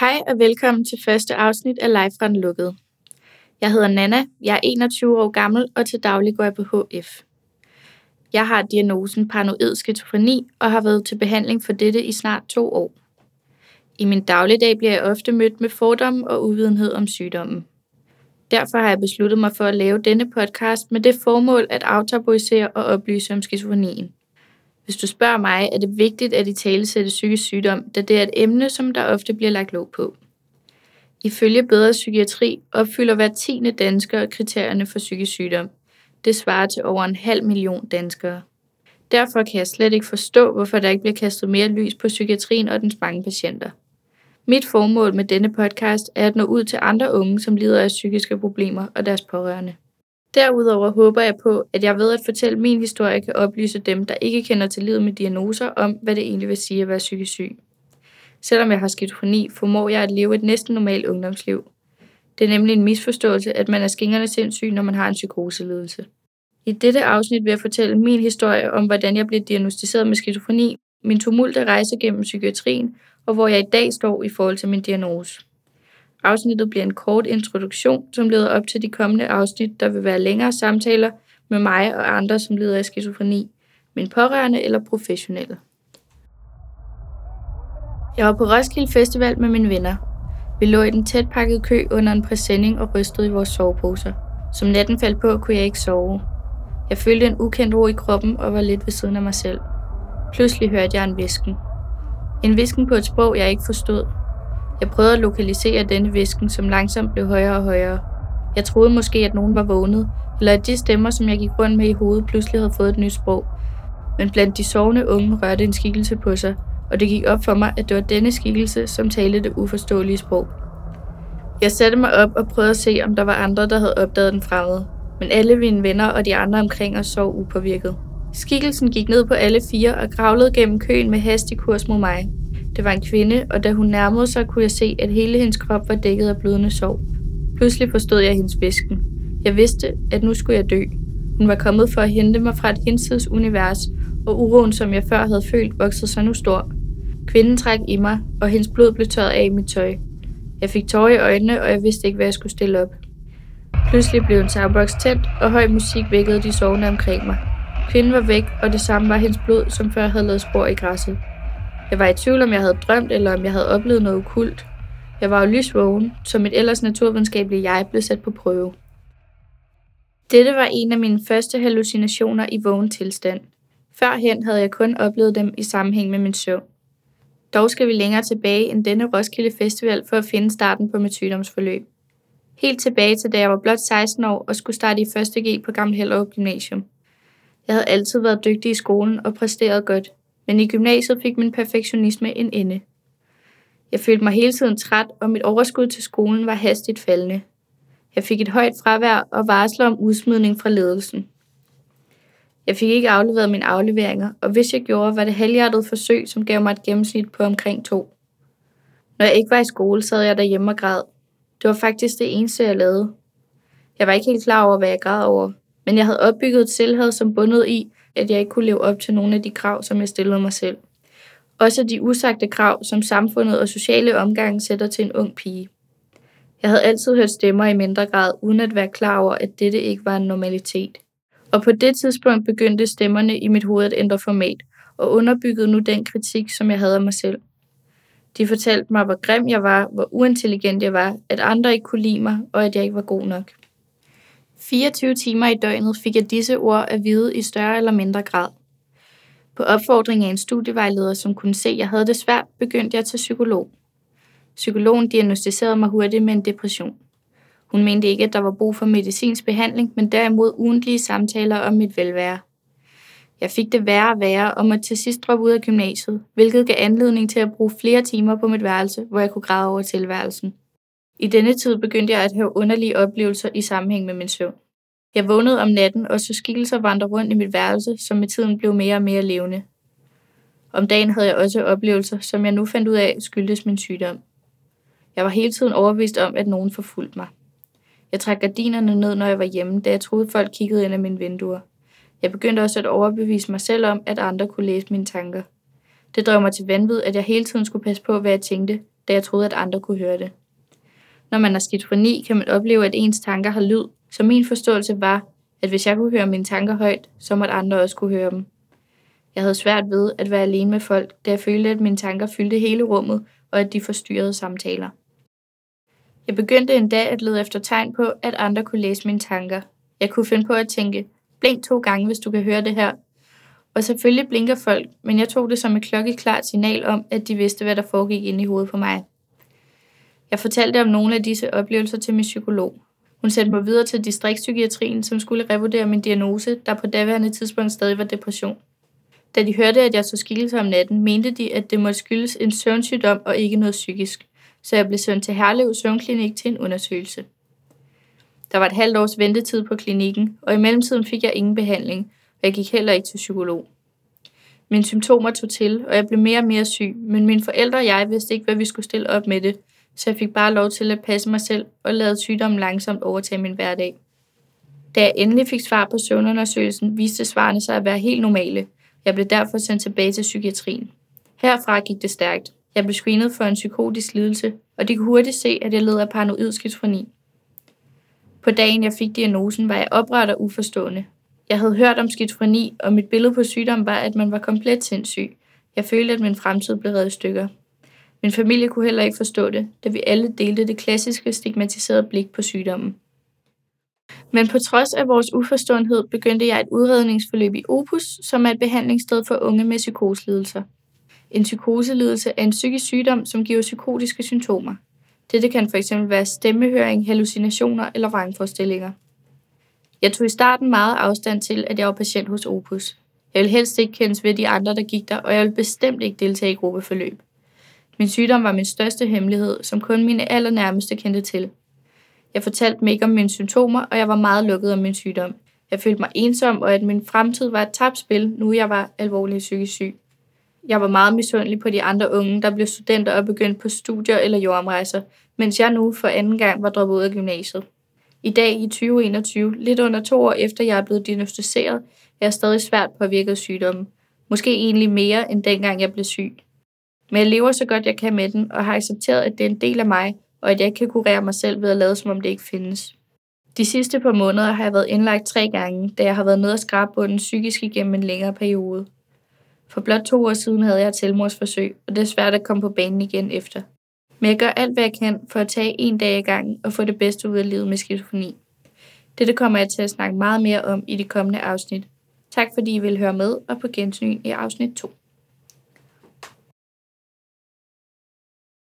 Hej og velkommen til første afsnit af Live fra den lukkede. Jeg hedder Nana, jeg er 21 år gammel og til daglig går jeg på HF. Jeg har diagnosen paranoid skizofreni og har været til behandling for dette i snart to år. I min dagligdag bliver jeg ofte mødt med fordomme og uvidenhed om sygdommen. Derfor har jeg besluttet mig for at lave denne podcast med det formål at aftabuisere og oplyse om skizofrenien. Hvis du spørger mig, er det vigtigt at i tale sætte psykisk sygdom, da det er et emne, som der ofte bliver lagt låg på. Ifølge Bedre Psykiatri opfylder hver tiende dansker kriterierne for psykisk sygdom. Det svarer til over en halv million danskere. Derfor kan jeg slet ikke forstå, hvorfor der ikke bliver kastet mere lys på psykiatrien og dens mange patienter. Mit formål med denne podcast er at nå ud til andre unge, som lider af psykiske problemer og deres pårørende. Derudover håber jeg på, at jeg ved at fortælle min historie kan oplyse dem, der ikke kender til livet med diagnoser, om hvad det egentlig vil sige at være psykisk syg. Selvom jeg har skizofreni, formår jeg at leve et næsten normalt ungdomsliv. Det er nemlig en misforståelse, at man er skingerne sindssyg, når man har en psykoselidelse. I dette afsnit vil jeg fortælle min historie om, hvordan jeg blev diagnostiseret med skizofreni, min tumulte rejse gennem psykiatrien, og hvor jeg i dag står i forhold til min diagnose. Afsnittet bliver en kort introduktion, som leder op til de kommende afsnit, der vil være længere samtaler med mig og andre, som lider af skizofreni, min pårørende eller professionelle. Jeg var på Roskilde Festival med mine venner. Vi lå i den tætpakkede kø under en præsending og rystede i vores soveposer. Som natten faldt på, kunne jeg ikke sove. Jeg følte en ukendt ro i kroppen og var lidt ved siden af mig selv. Pludselig hørte jeg en visken. En visken på et sprog, jeg ikke forstod. Jeg prøvede at lokalisere denne visken, som langsomt blev højere og højere. Jeg troede måske, at nogen var vågnet, eller at de stemmer, som jeg gik rundt med i hovedet, pludselig havde fået et nyt sprog. Men blandt de sovende unge rørte en skikkelse på sig, og det gik op for mig, at det var denne skikkelse, som talte det uforståelige sprog. Jeg satte mig op og prøvede at se, om der var andre, der havde opdaget den fremmede. Men alle mine venner og de andre omkring os sov upåvirket. Skikkelsen gik ned på alle fire og kravlede gennem køen med hastig kurs mod mig. Det var en kvinde, og da hun nærmede sig, kunne jeg se, at hele hendes krop var dækket af blødende sår. Pludselig forstod jeg hendes væsken. Jeg vidste, at nu skulle jeg dø. Hun var kommet for at hente mig fra et hinsides univers, og uroen, som jeg før havde følt, voksede sig nu stor. Kvinden trak i mig, og hendes blod blev tørret af i mit tøj. Jeg fik tårer i øjnene, og jeg vidste ikke, hvad jeg skulle stille op. Pludselig blev en soundbox tændt, og høj musik vækkede de sovende omkring mig. Kvinden var væk, og det samme var hendes blod, som før havde lavet spor i græsset. Jeg var i tvivl, om jeg havde drømt, eller om jeg havde oplevet noget ukult. Jeg var jo lysvågen, så mit ellers naturvidenskabelige jeg blev sat på prøve. Dette var en af mine første hallucinationer i vågen tilstand. Førhen havde jeg kun oplevet dem i sammenhæng med min søvn. Dog skal vi længere tilbage end denne Roskilde Festival for at finde starten på mit sygdomsforløb. Helt tilbage til da jeg var blot 16 år og skulle starte i 1. G på Gamle Hellerup Gymnasium. Jeg havde altid været dygtig i skolen og præsteret godt, men i gymnasiet fik min perfektionisme en ende. Jeg følte mig hele tiden træt, og mit overskud til skolen var hastigt faldende. Jeg fik et højt fravær og varsler om udsmidning fra ledelsen. Jeg fik ikke afleveret mine afleveringer, og hvis jeg gjorde, var det halvhjertet forsøg, som gav mig et gennemsnit på omkring to. Når jeg ikke var i skole, sad jeg derhjemme og græd. Det var faktisk det eneste, jeg lavede. Jeg var ikke helt klar over, hvad jeg græd over, men jeg havde opbygget et selvhed, som bundet i, at jeg ikke kunne leve op til nogle af de krav, som jeg stillede mig selv. Også de usagte krav, som samfundet og sociale omgang sætter til en ung pige. Jeg havde altid hørt stemmer i mindre grad, uden at være klar over, at dette ikke var en normalitet. Og på det tidspunkt begyndte stemmerne i mit hoved at ændre format, og underbyggede nu den kritik, som jeg havde af mig selv. De fortalte mig, hvor grim jeg var, hvor uintelligent jeg var, at andre ikke kunne lide mig, og at jeg ikke var god nok. 24 timer i døgnet fik jeg disse ord at vide i større eller mindre grad. På opfordring af en studievejleder, som kunne se, at jeg havde det svært, begyndte jeg til psykolog. Psykologen diagnostiserede mig hurtigt med en depression. Hun mente ikke, at der var brug for medicinsk behandling, men derimod ugentlige samtaler om mit velvære. Jeg fik det værre og værre og måtte til sidst droppe ud af gymnasiet, hvilket gav anledning til at bruge flere timer på mit værelse, hvor jeg kunne græde over tilværelsen. I denne tid begyndte jeg at have underlige oplevelser i sammenhæng med min søvn. Jeg vågnede om natten og så skikkelser vandre rundt i mit værelse, som med tiden blev mere og mere levende. Om dagen havde jeg også oplevelser, som jeg nu fandt ud af skyldtes min sygdom. Jeg var hele tiden overbevist om, at nogen forfulgte mig. Jeg trak gardinerne ned, når jeg var hjemme, da jeg troede, folk kiggede ind af mine vinduer. Jeg begyndte også at overbevise mig selv om, at andre kunne læse mine tanker. Det drev mig til vanvid, at jeg hele tiden skulle passe på, hvad jeg tænkte, da jeg troede, at andre kunne høre det. Når man har skizofreni, kan man opleve, at ens tanker har lyd, så min forståelse var, at hvis jeg kunne høre mine tanker højt, så måtte andre også kunne høre dem. Jeg havde svært ved at være alene med folk, da jeg følte, at mine tanker fyldte hele rummet, og at de forstyrrede samtaler. Jeg begyndte en dag at lede efter tegn på, at andre kunne læse mine tanker. Jeg kunne finde på at tænke, blink to gange, hvis du kan høre det her. Og selvfølgelig blinker folk, men jeg tog det som et klokkeklart signal om, at de vidste, hvad der foregik inde i hovedet på mig. Jeg fortalte om nogle af disse oplevelser til min psykolog. Hun sendte mig videre til distriktspsykiatrien, som skulle revurdere min diagnose, der på daværende tidspunkt stadig var depression. Da de hørte, at jeg så skikkelse om natten, mente de, at det måtte skyldes en søvnsygdom og ikke noget psykisk, så jeg blev sendt til Herlev Søvnklinik til en undersøgelse. Der var et halvt års ventetid på klinikken, og i mellemtiden fik jeg ingen behandling, og jeg gik heller ikke til psykolog. Mine symptomer tog til, og jeg blev mere og mere syg, men mine forældre og jeg vidste ikke, hvad vi skulle stille op med det, så jeg fik bare lov til at passe mig selv og lade sygdommen langsomt overtage min hverdag. Da jeg endelig fik svar på søvnundersøgelsen, viste svarene sig at være helt normale. Jeg blev derfor sendt tilbage til psykiatrien. Herfra gik det stærkt. Jeg blev screenet for en psykotisk lidelse, og de kunne hurtigt se, at jeg led af paranoid skizofreni. På dagen, jeg fik diagnosen, var jeg oprørt og uforstående. Jeg havde hørt om skizofreni, og mit billede på sygdom var, at man var komplet sindssyg. Jeg følte, at min fremtid blev reddet i stykker. Min familie kunne heller ikke forstå det, da vi alle delte det klassiske stigmatiserede blik på sygdommen. Men på trods af vores uforståenhed begyndte jeg et udredningsforløb i Opus, som er et behandlingssted for unge med psykoselidelser. En psykoselidelse er en psykisk sygdom, som giver psykotiske symptomer. Dette kan fx være stemmehøring, hallucinationer eller vrangforestillinger. Jeg tog i starten meget afstand til, at jeg var patient hos Opus. Jeg ville helst ikke kendes ved de andre, der gik der, og jeg ville bestemt ikke deltage i gruppeforløb. Min sygdom var min største hemmelighed, som kun mine allernærmeste kendte til. Jeg fortalte dem ikke om mine symptomer, og jeg var meget lukket om min sygdom. Jeg følte mig ensom, og at min fremtid var et tabt spil, nu jeg var alvorligt psykisk syg. Jeg var meget misundelig på de andre unge, der blev studenter og begyndte på studier eller jordomrejser, mens jeg nu for anden gang var droppet ud af gymnasiet. I dag i 2021, lidt under to år efter jeg er blevet diagnostiseret, er jeg stadig svært påvirket af sygdommen. Måske egentlig mere end dengang jeg blev syg. Men jeg lever så godt jeg kan med den, og har accepteret, at det er en del af mig, og at jeg ikke kan kurere mig selv ved at lade som om det ikke findes. De sidste par måneder har jeg været indlagt tre gange, da jeg har været nede og skrabe bunden psykisk igennem en længere periode. For blot to år siden havde jeg et selvmordsforsøg, og det er svært at komme på banen igen efter. Men jeg gør alt, hvad jeg kan for at tage en dag i gangen og få det bedste ud af livet med skizofreni. Dette kommer jeg til at snakke meget mere om i de kommende afsnit. Tak fordi I vil høre med, og på gensyn i afsnit 2.